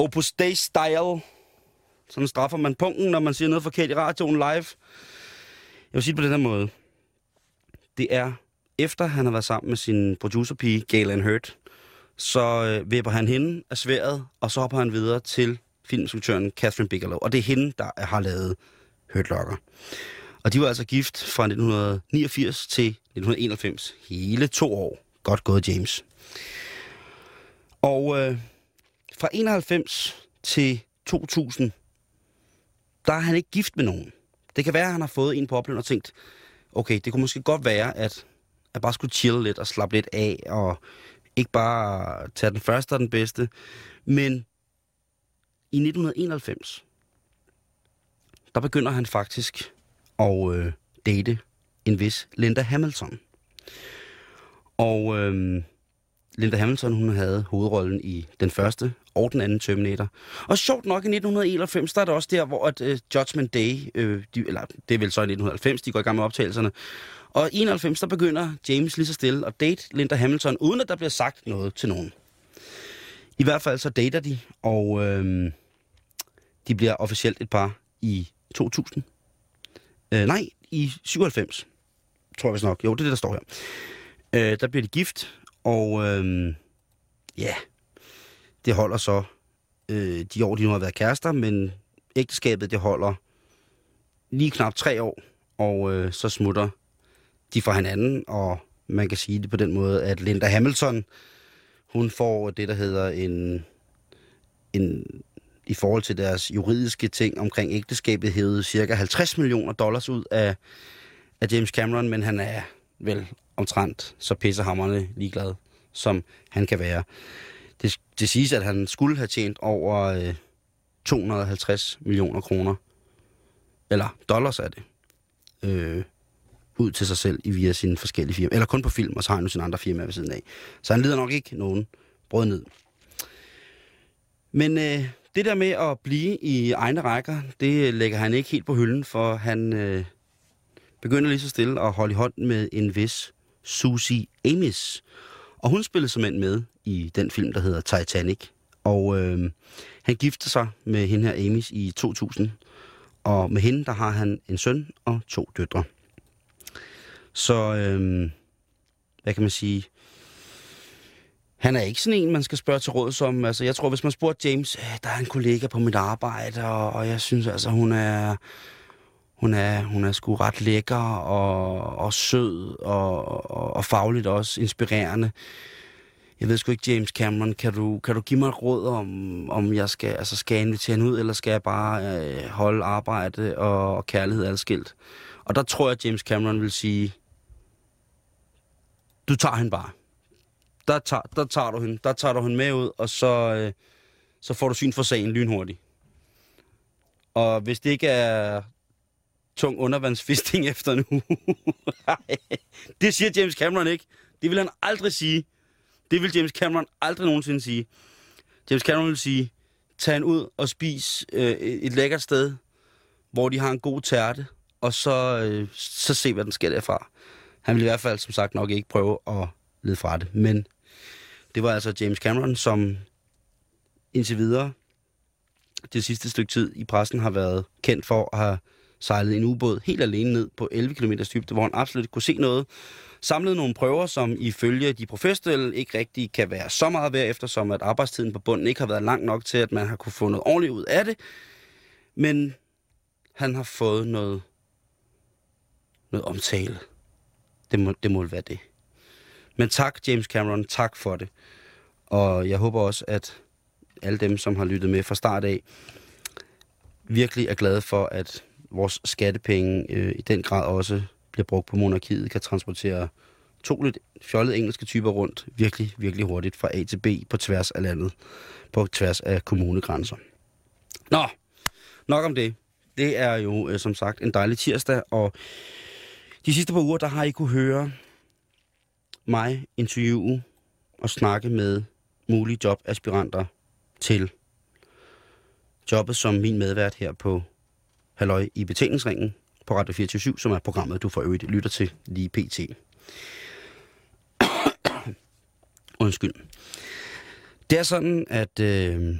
Opus Dei Style. Sådan straffer man punkten, når man siger noget forkert i radioen live. Jeg vil sige det på den her måde. Det er efter han har været sammen med sin producerpige, Galen Hurt, så øh, vipper han hende af sværet, og så hopper han videre til filminstruktøren Catherine Bigelow. Og det er hende, der har lavet Hurt Locker. Og de var altså gift fra 1989 til 1991. Hele to år. Godt gået, James. Og øh, fra 91 til 2000, der er han ikke gift med nogen. Det kan være, at han har fået en på oplevelsen og tænkt, okay, det kunne måske godt være, at jeg bare skulle chille lidt og slappe lidt af, og ikke bare tage den første og den bedste. Men i 1991, der begynder han faktisk at øh, date en vis Linda Hamilton. Og øh, Linda Hamilton, hun havde hovedrollen i den første og den anden Terminator. Og sjovt nok i 1991, der er det også der, hvor at, uh, Judgment Day, øh, de, eller det er vel så i 1990, de går i gang med optagelserne. Og i 91, der begynder James lige så stille at date Linda Hamilton, uden at der bliver sagt noget til nogen. I hvert fald så dater de, og øh, de bliver officielt et par i 2000. Øh, nej, i 97, tror jeg vist nok. Jo, det er det, der står her. Øh, der bliver de gift, og øh, ja, det holder så. Øh, de år, de nu har været kærester, men ægteskabet, det holder lige knap tre år, og øh, så smutter de fra hinanden, og man kan sige det på den måde, at Linda Hamilton, hun får det, der hedder en, en i forhold til deres juridiske ting omkring ægteskabet, hævet cirka 50 millioner dollars ud af, af James Cameron, men han er vel omtrent så pissehammerne ligeglad, som han kan være. Det, det siges, at han skulle have tjent over øh, 250 millioner kroner, eller dollars er det, øh, ud til sig selv i via sine forskellige firmaer. Eller kun på film, og så har han jo sine andre firmaer ved siden af. Så han lider nok ikke nogen brød ned. Men øh, det der med at blive i egne rækker, det lægger han ikke helt på hylden, for han øh, begynder lige så stille at holde i hånd med en vis Susie Amis. Og hun spillede som end med i den film, der hedder Titanic. Og øh, han gifter sig med hende her Amis i 2000. Og med hende, der har han en søn og to døtre. Så, øh, hvad kan man sige? Han er ikke sådan en, man skal spørge til råd som. Altså, jeg tror, hvis man spurgte James, øh, der er en kollega på mit arbejde, og, og jeg synes altså, hun er, hun er, hun er sgu ret lækker og, og sød og, og, og fagligt også inspirerende. Jeg ved sgu ikke, James Cameron, kan du, kan du give mig et råd om, om jeg skal, altså skal jeg invitere hende ud, eller skal jeg bare øh, holde arbejde og, og kærlighed adskilt? Og der tror jeg, at James Cameron vil sige, du tager hende bare. Der tager, der tager du hende, der tager du hende med ud, og så, øh, så får du syn for sagen lynhurtigt. Og hvis det ikke er tung undervandsfisting efter nu, det siger James Cameron ikke. Det vil han aldrig sige. Det vil James Cameron aldrig nogensinde sige. James Cameron vil sige, tag en ud og spis øh, et lækkert sted, hvor de har en god tærte, og så, øh, så se, hvad den sker derfra. Han vil i hvert fald, som sagt, nok ikke prøve at lede fra det. Men det var altså James Cameron, som indtil videre det sidste stykke tid i pressen har været kendt for at have sejlede en ubåd helt alene ned på 11 km dybde, hvor han absolut ikke kunne se noget. Samlede nogle prøver, som ifølge de professionelle ikke rigtig kan være så meget værd, eftersom at arbejdstiden på bunden ikke har været lang nok til, at man har kunne få noget ordentligt ud af det. Men han har fået noget, noget omtale. Det må, det må være det. Men tak, James Cameron. Tak for det. Og jeg håber også, at alle dem, som har lyttet med fra start af, virkelig er glade for, at vores skattepenge øh, i den grad også bliver brugt på monarkiet, kan transportere to lidt fjollede engelske typer rundt virkelig, virkelig hurtigt fra A til B på tværs af landet, på tværs af kommunegrænser. Nå, nok om det. Det er jo øh, som sagt en dejlig tirsdag, og de sidste par uger, der har I kunne høre mig interviewe og snakke med mulige jobaspiranter til jobbet som min medvært her på Halløj i betalingsringen på Radio 24 som er programmet, du for øvrigt lytter til lige pt. Undskyld. Det er sådan, at, øh,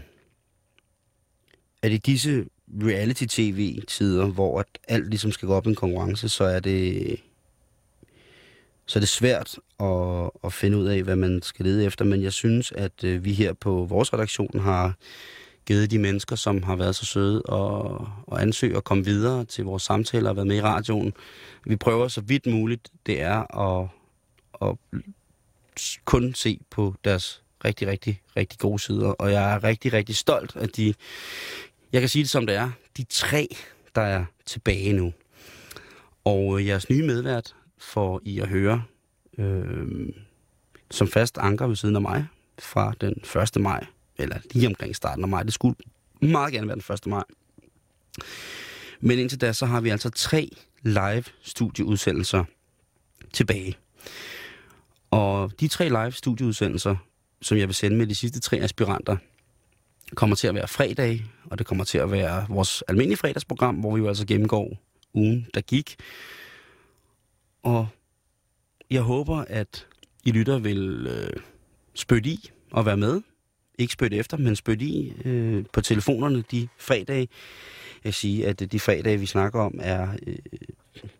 at i disse reality-tv-tider, hvor at alt ligesom skal gå op i en konkurrence, så er det, så er det svært at, at finde ud af, hvad man skal lede efter. Men jeg synes, at øh, vi her på vores redaktion har givet de mennesker, som har været så søde og, og ansøge og komme videre til vores samtaler og været med i radioen. Vi prøver så vidt muligt, det er at, at kun se på deres rigtig, rigtig, rigtig gode sider. Og jeg er rigtig, rigtig stolt af de, jeg kan sige det som det er, de tre, der er tilbage nu. Og øh, jeres nye medvært får I at høre øh, som fast anker ved siden af mig fra den 1. maj eller lige omkring starten af maj. Det skulle meget gerne være den 1. maj. Men indtil da, så har vi altså tre live studieudsendelser tilbage. Og de tre live studieudsendelser, som jeg vil sende med de sidste tre aspiranter, kommer til at være fredag, og det kommer til at være vores almindelige fredagsprogram, hvor vi jo altså gennemgår ugen, der gik. Og jeg håber, at I lytter vil øh, spytte i og være med ikke spødt efter, men spødt i øh, på telefonerne de fredage. Jeg siger, at de fredage, vi snakker om, er øh,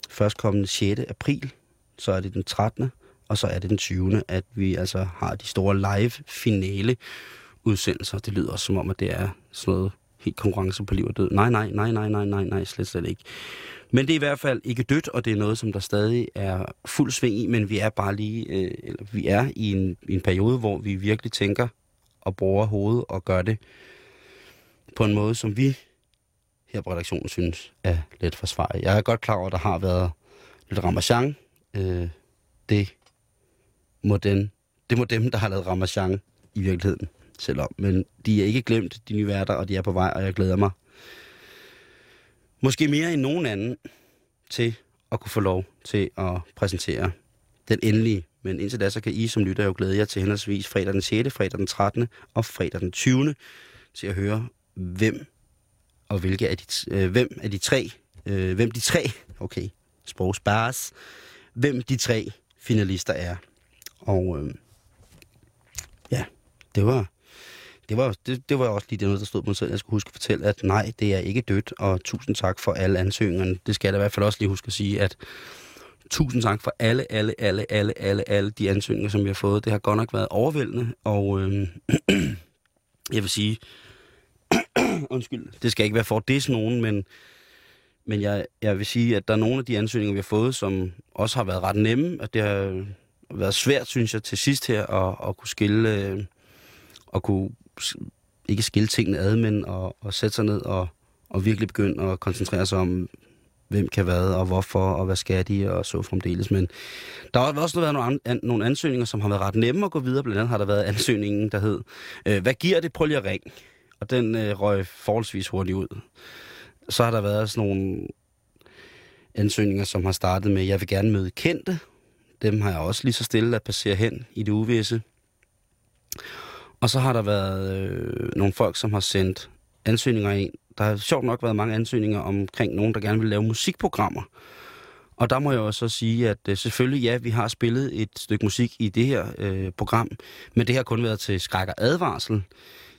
førstkommende 6. april, så er det den 13. og så er det den 20. at vi altså har de store live-finale udsendelser. Det lyder også som om, at det er sådan noget helt konkurrence på liv og død. Nej, nej, nej, nej, nej, nej, nej, slet, slet ikke. Men det er i hvert fald ikke dødt, og det er noget, som der stadig er fuld sving i, men vi er bare lige, øh, eller vi er i en, i en periode, hvor vi virkelig tænker og bruger hovedet og gør det på en måde, som vi her på redaktionen synes er let forsvaret. Jeg er godt klar over, at der har været lidt ramachan. Øh, det, må den, det må dem, der har lavet ramachan i virkeligheden selvom. Men de er ikke glemt, de nye værter, og de er på vej, og jeg glæder mig måske mere end nogen anden til at kunne få lov til at præsentere den endelige men indtil da, så kan I som lytter jo glæde jer til henholdsvis fredag den 6., fredag den 13. og fredag den 20. til at høre, hvem og hvilke af de, øh, hvem af de tre, øh, hvem de tre, okay, sprogspares, hvem de tre finalister er. Og øh, ja, det var, det var, det, det var også lige det noget, der stod på mig selv. Jeg skulle huske at fortælle, at nej, det er ikke dødt, og tusind tak for alle ansøgningerne. Det skal jeg da i hvert fald også lige huske at sige, at tusind tak for alle, alle, alle, alle, alle, alle de ansøgninger, som vi har fået. Det har godt nok været overvældende, og øh, jeg vil sige, undskyld, det skal ikke være for det nogen, men, men jeg, jeg vil sige, at der er nogle af de ansøgninger, vi har fået, som også har været ret nemme, og det har været svært, synes jeg, til sidst her, at, at kunne skille, øh, at kunne ikke skille tingene ad, men at, at sætte sig ned og, og virkelig begynde at koncentrere sig om, hvem kan hvad, og hvorfor, og hvad skal de, og så fremdeles. Men der har også været nogle, an, nogle ansøgninger, som har været ret nemme at gå videre. Blandt andet har der været ansøgningen, der hed, øh, hvad giver det? Prøv lige at ring. Og den øh, røg forholdsvis hurtigt ud. Så har der været sådan nogle ansøgninger, som har startet med, jeg vil gerne møde kendte. Dem har jeg også lige så stille at passere hen i det uvisse. Og så har der været øh, nogle folk, som har sendt ansøgninger ind, der har sjovt nok været mange ansøgninger omkring nogen, der gerne vil lave musikprogrammer. Og der må jeg også sige, at øh, selvfølgelig ja, vi har spillet et stykke musik i det her øh, program, men det har kun været til skræk og advarsel.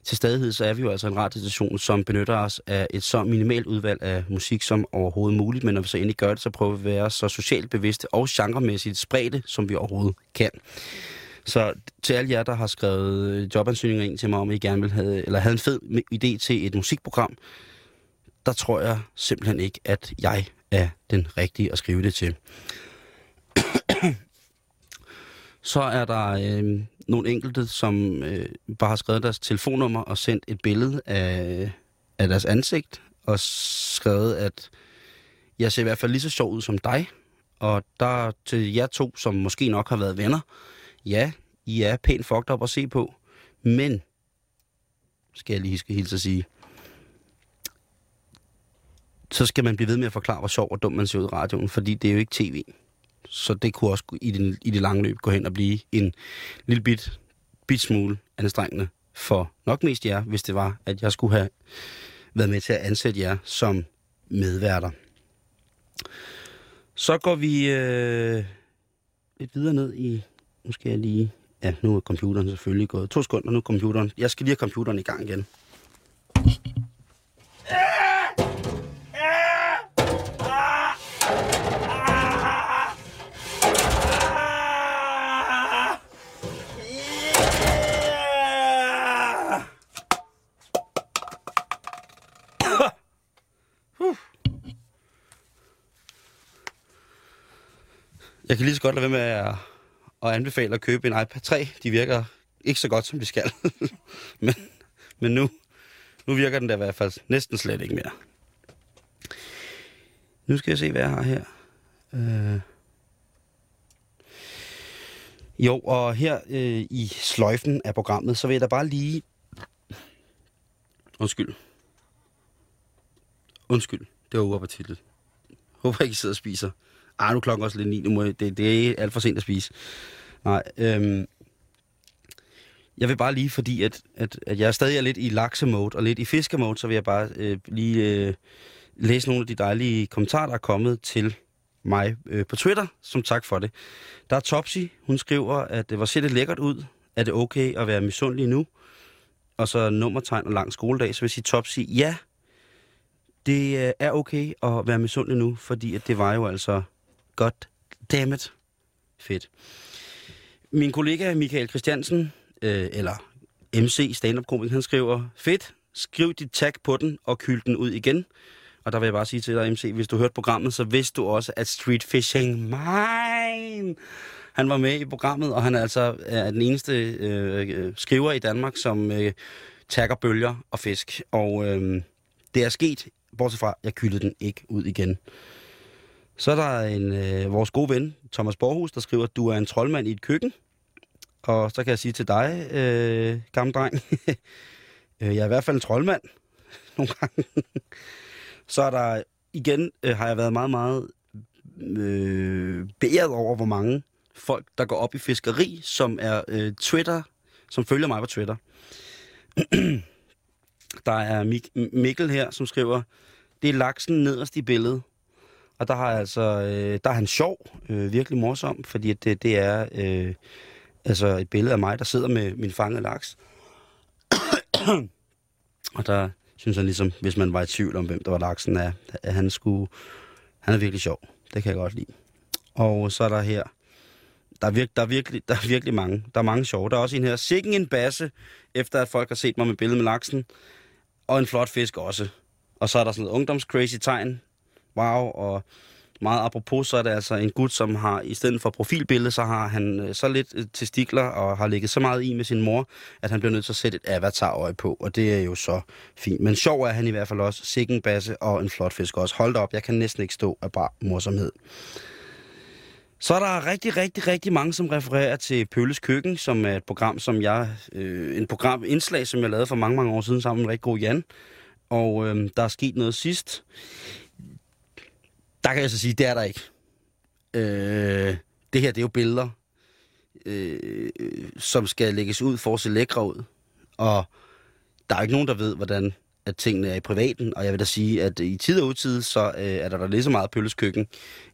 Til stadighed så er vi jo altså en radiostation, som benytter os af et så minimalt udvalg af musik som overhovedet muligt, men når vi så endelig gør det, så prøver vi at være så socialt bevidste og genremæssigt spredte, som vi overhovedet kan. Så til alle jer, der har skrevet jobansøgninger ind til mig, om I gerne vil have, eller havde en fed idé til et musikprogram, der tror jeg simpelthen ikke, at jeg er den rigtige at skrive det til. Så er der øh, nogle enkelte, som øh, bare har skrevet deres telefonnummer og sendt et billede af, af deres ansigt, og skrevet, at jeg ser i hvert fald lige så sjov ud som dig, Og der til jer to, som måske nok har været venner, ja, I er pænt fucked op at se på, men, skal jeg lige skal hilse at sige, så skal man blive ved med at forklare, hvor sjov og dum man ser ud i radioen, fordi det er jo ikke tv. Så det kunne også i det, i det lange løb gå hen og blive en lille bit, bit smule anstrengende for nok mest jer, hvis det var, at jeg skulle have været med til at ansætte jer som medværter. Så går vi øh, lidt videre ned i... Nu skal jeg lige... Ja, nu er computeren selvfølgelig gået. To sekunder, nu er computeren. Jeg skal lige have computeren i gang igen. Jeg kan lige så godt lade være med at, at anbefale at købe en iPad 3. De virker ikke så godt, som de skal. men men nu, nu virker den da i hvert fald næsten slet ikke mere. Nu skal jeg se, hvad jeg har her. Øh... Jo, og her øh, i sløjfen af programmet, så vil jeg da bare lige... Undskyld. Undskyld, det var uappetitligt. Håber ikke, I sidder og spiser. Ej, nu klokken også lidt ni. Nu må jeg, det, det er alt for sent at spise. Nej, øhm, jeg vil bare lige, fordi at, at, at jeg stadig er lidt i laksemode og lidt i fiskemode, så vil jeg bare øh, lige øh, læse nogle af de dejlige kommentarer, der er kommet til mig øh, på Twitter, som tak for det. Der er Topsy, hun skriver, at det var ser det lækkert ud. Er det okay at være misundelig nu? Og så nummertegn og lang skoledag, så vil jeg sige Topsy, ja, det øh, er okay at være misundelig nu, fordi at det var jo altså godt dammit fedt. Min kollega Michael Christiansen, øh, eller MC, stand up han skriver, fedt, skriv dit tag på den og kyld den ud igen. Og der vil jeg bare sige til dig, MC, hvis du hørte programmet, så vidste du også, at Street Fishing Mine, han var med i programmet, og han er altså er den eneste øh, øh skriver i Danmark, som øh, tagger bølger og fisk. Og øh, det er sket, bortset fra, at jeg kyldede den ikke ud igen. Så er der en, øh, vores gode ven, Thomas Borhus, der skriver, at du er en troldmand i et køkken. Og så kan jeg sige til dig, øh, gamle dreng, øh, jeg er i hvert fald en troldmand nogle gange. så er der igen, øh, har jeg været meget, meget øh, beæret over, hvor mange folk, der går op i fiskeri, som er øh, Twitter, som følger mig på Twitter. der er Mik- Mikkel her, som skriver, det er laksen nederst i billedet. Og der har altså, øh, der er han sjov, øh, virkelig morsom, fordi det, det er øh, altså et billede af mig, der sidder med min fangede laks. og der synes han ligesom, hvis man var i tvivl om, hvem der var laksen, er, at han skulle, han er virkelig sjov. Det kan jeg godt lide. Og så er der her, der er, virke, der, er virkelig, der er virkelig mange. Der er mange sjove. Der er også en her, sikken en basse, efter at folk har set mig med billedet med laksen. Og en flot fisk også. Og så er der sådan noget ungdomscrazy tegn. Wow, og meget apropos, så er det altså en gut, som har, i stedet for profilbillede, så har han øh, så lidt øh, testikler og har ligget så meget i med sin mor, at han bliver nødt til at sætte et avatar-øje på, og det er jo så fint. Men sjov er han i hvert fald også. Sikken basse og en flot fisk også. Hold da op, jeg kan næsten ikke stå af bare morsomhed. Så er der rigtig, rigtig, rigtig mange, som refererer til Pølles Køkken, som er et program, som jeg, øh, en program, indslag, som jeg lavede for mange, mange år siden sammen med en rigtig god Jan. Og øh, der er sket noget sidst. Der kan jeg så sige, det er der ikke. Øh, det her, det er jo billeder, øh, som skal lægges ud for at se lækre ud. Og der er ikke nogen, der ved, hvordan at tingene er i privaten, og jeg vil da sige, at i tid og utid, så øh, er der, da lige så meget pølleskøkken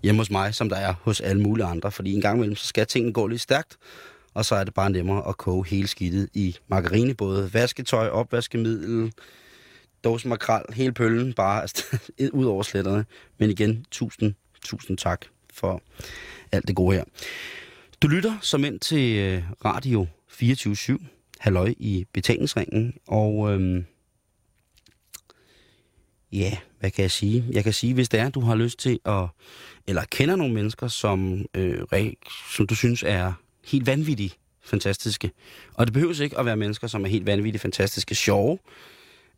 hjemme hos mig, som der er hos alle mulige andre, fordi en gang imellem, så skal tingene gå lidt stærkt, og så er det bare nemmere at koge hele skidtet i margarine, både vasketøj, opvaskemiddel, dåse makrel, hele pøllen, bare altså, ud over sletterne. Men igen, tusind, tusind tak for alt det gode her. Du lytter som ind til øh, Radio 24-7, halløj i betalingsringen, og øhm, ja, hvad kan jeg sige? Jeg kan sige, hvis det er, du har lyst til at, eller kender nogle mennesker, som, øh, som du synes er helt vanvittigt fantastiske. Og det behøver ikke at være mennesker, som er helt vanvittigt fantastiske sjove,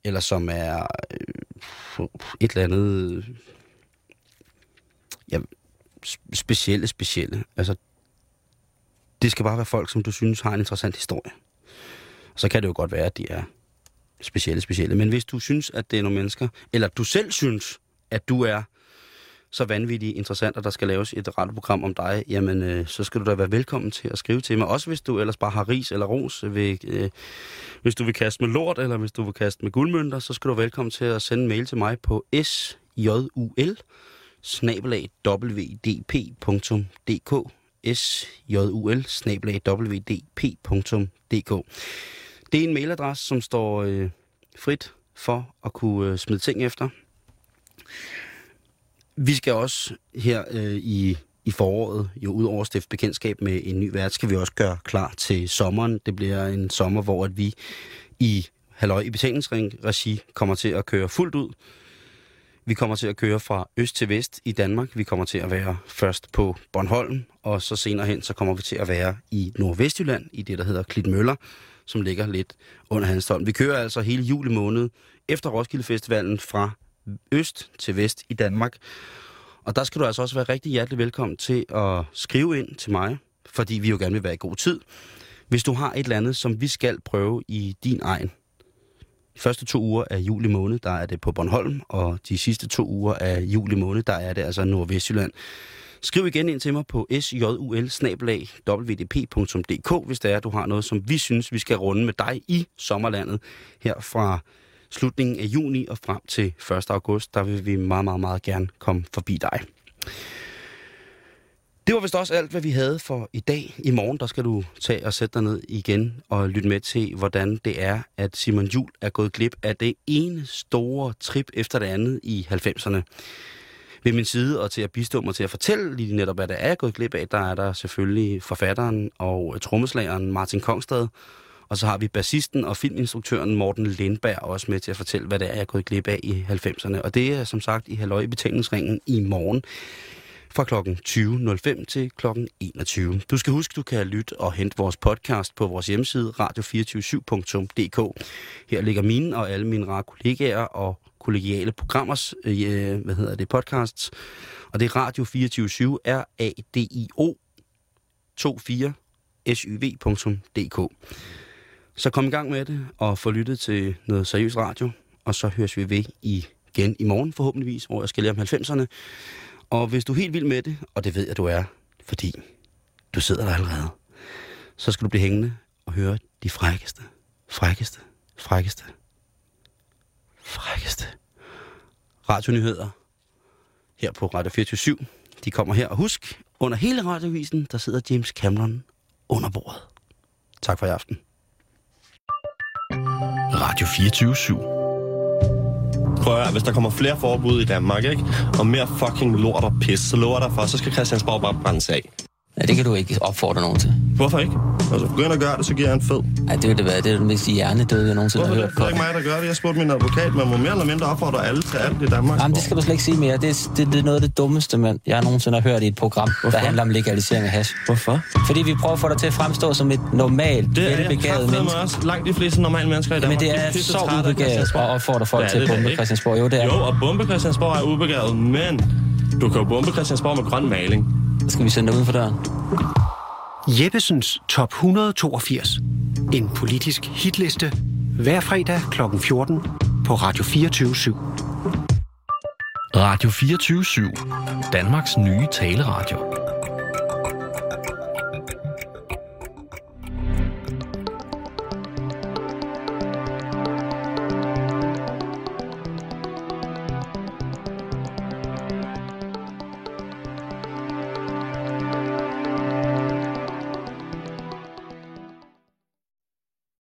eller som er øh, et eller andet, ja, specielle, specielle. Altså, det skal bare være folk, som du synes har en interessant historie. Så kan det jo godt være, at de er specielle, specielle. Men hvis du synes, at det er nogle mennesker, eller du selv synes, at du er så vanvittigt interessant, at der skal laves et radioprogram om dig, jamen øh, så skal du da være velkommen til at skrive til mig. Også hvis du ellers bare har ris eller ros. Ved, øh, hvis du vil kaste med lort, eller hvis du vil kaste med guldmønter, så skal du være velkommen til at sende en mail til mig på sjul snabelagwdp.dk sjul snabelagwdp.dk Det er en mailadresse, som står øh, frit for at kunne øh, smide ting efter. Vi skal også her øh, i, i foråret, jo ud over stifte bekendtskab med en ny vært, skal vi også gøre klar til sommeren. Det bliver en sommer, hvor at vi i Halløj i betalingsring regi kommer til at køre fuldt ud. Vi kommer til at køre fra øst til vest i Danmark. Vi kommer til at være først på Bornholm, og så senere hen, så kommer vi til at være i Nordvestjylland, i det, der hedder Klitmøller, som ligger lidt under Hanstholm. Vi kører altså hele juli måned efter Roskilde Festivalen fra øst til vest i Danmark. Og der skal du altså også være rigtig hjertelig velkommen til at skrive ind til mig, fordi vi jo gerne vil være i god tid. Hvis du har et eller andet, som vi skal prøve i din egen. De første to uger af juli måned, der er det på Bornholm, og de sidste to uger af juli måned, der er det altså Nordvestjylland. Skriv igen ind til mig på sjul wdp.dk, hvis det er, du har noget, som vi synes, vi skal runde med dig i sommerlandet her fra slutningen af juni og frem til 1. august. Der vil vi meget, meget, meget gerne komme forbi dig. Det var vist også alt, hvad vi havde for i dag. I morgen, der skal du tage og sætte dig ned igen og lytte med til, hvordan det er, at Simon Jul er gået glip af det ene store trip efter det andet i 90'erne. Ved min side og til at bistå mig til at fortælle lige netop, hvad det er, jeg er gået glip af, der er der selvfølgelig forfatteren og trommeslageren Martin Kongstad, og så har vi bassisten og filminstruktøren Morten Lindberg også med til at fortælle, hvad det er, jeg er gået glip af i 90'erne. Og det er som sagt i Halløj i betalingsringen i morgen fra kl. 20.05 til kl. 21. Du skal huske, du kan lytte og hente vores podcast på vores hjemmeside radio247.dk. Her ligger mine og alle mine rare kollegaer og kollegiale programmers øh, hvad hedder det, podcasts. Og det er Radio 247 R-A-D-I-O 24 syv.dk. Så kom i gang med det, og få lyttet til noget seriøst radio, og så høres vi ved igen i morgen forhåbentligvis, hvor jeg skal lære om 90'erne. Og hvis du er helt vild med det, og det ved jeg, du er, fordi du sidder der allerede, så skal du blive hængende og høre de frækkeste, frækkeste, frækkeste, frækkeste radionyheder her på Radio 24 De kommer her, og husk, under hele radiovisen, der sidder James Cameron under bordet. Tak for i aften. Radio 24 /7. Prøv at, hvis der kommer flere forbud i Danmark, ikke? og mere fucking lort og pis, så lover der for, så skal Christiansborg bare brændes af. Ja, det kan du ikke opfordre nogen til. Hvorfor ikke? Altså, begynd at gøre det, så giver jeg en fed. Nej, det vil det være. Det er det mest hjernedøde, jeg nogensinde Hvorfor har hørt Det er ikke mig, der gør det. Jeg spurgte min advokat, man må mere eller mindre opfordre alle til alt i Danmark. Jamen, det skal du slet ikke sige mere. Det er, det, det er noget af det dummeste, man, jeg nogensinde har hørt i et program, Hvorfor? der handler om legalisering af hash. Hvorfor? Fordi vi prøver at få dig til at fremstå som et normalt, Det er velbegavet menneske. også langt de fleste normale mennesker i Danmark. Men det de er pisse så ubegavet at opfordre folk er til at bombe ikke. Christiansborg. Jo, det er. Jo, og bombe Christiansborg er ubegavet, men du kan jo bombe Christiansborg med grøn maling. Så skal vi sende dig uden for døren. Jeppesens Top 182. En politisk hitliste. Hver fredag kl. 14 på Radio 24 /7. Radio 24 /7. Danmarks nye taleradio.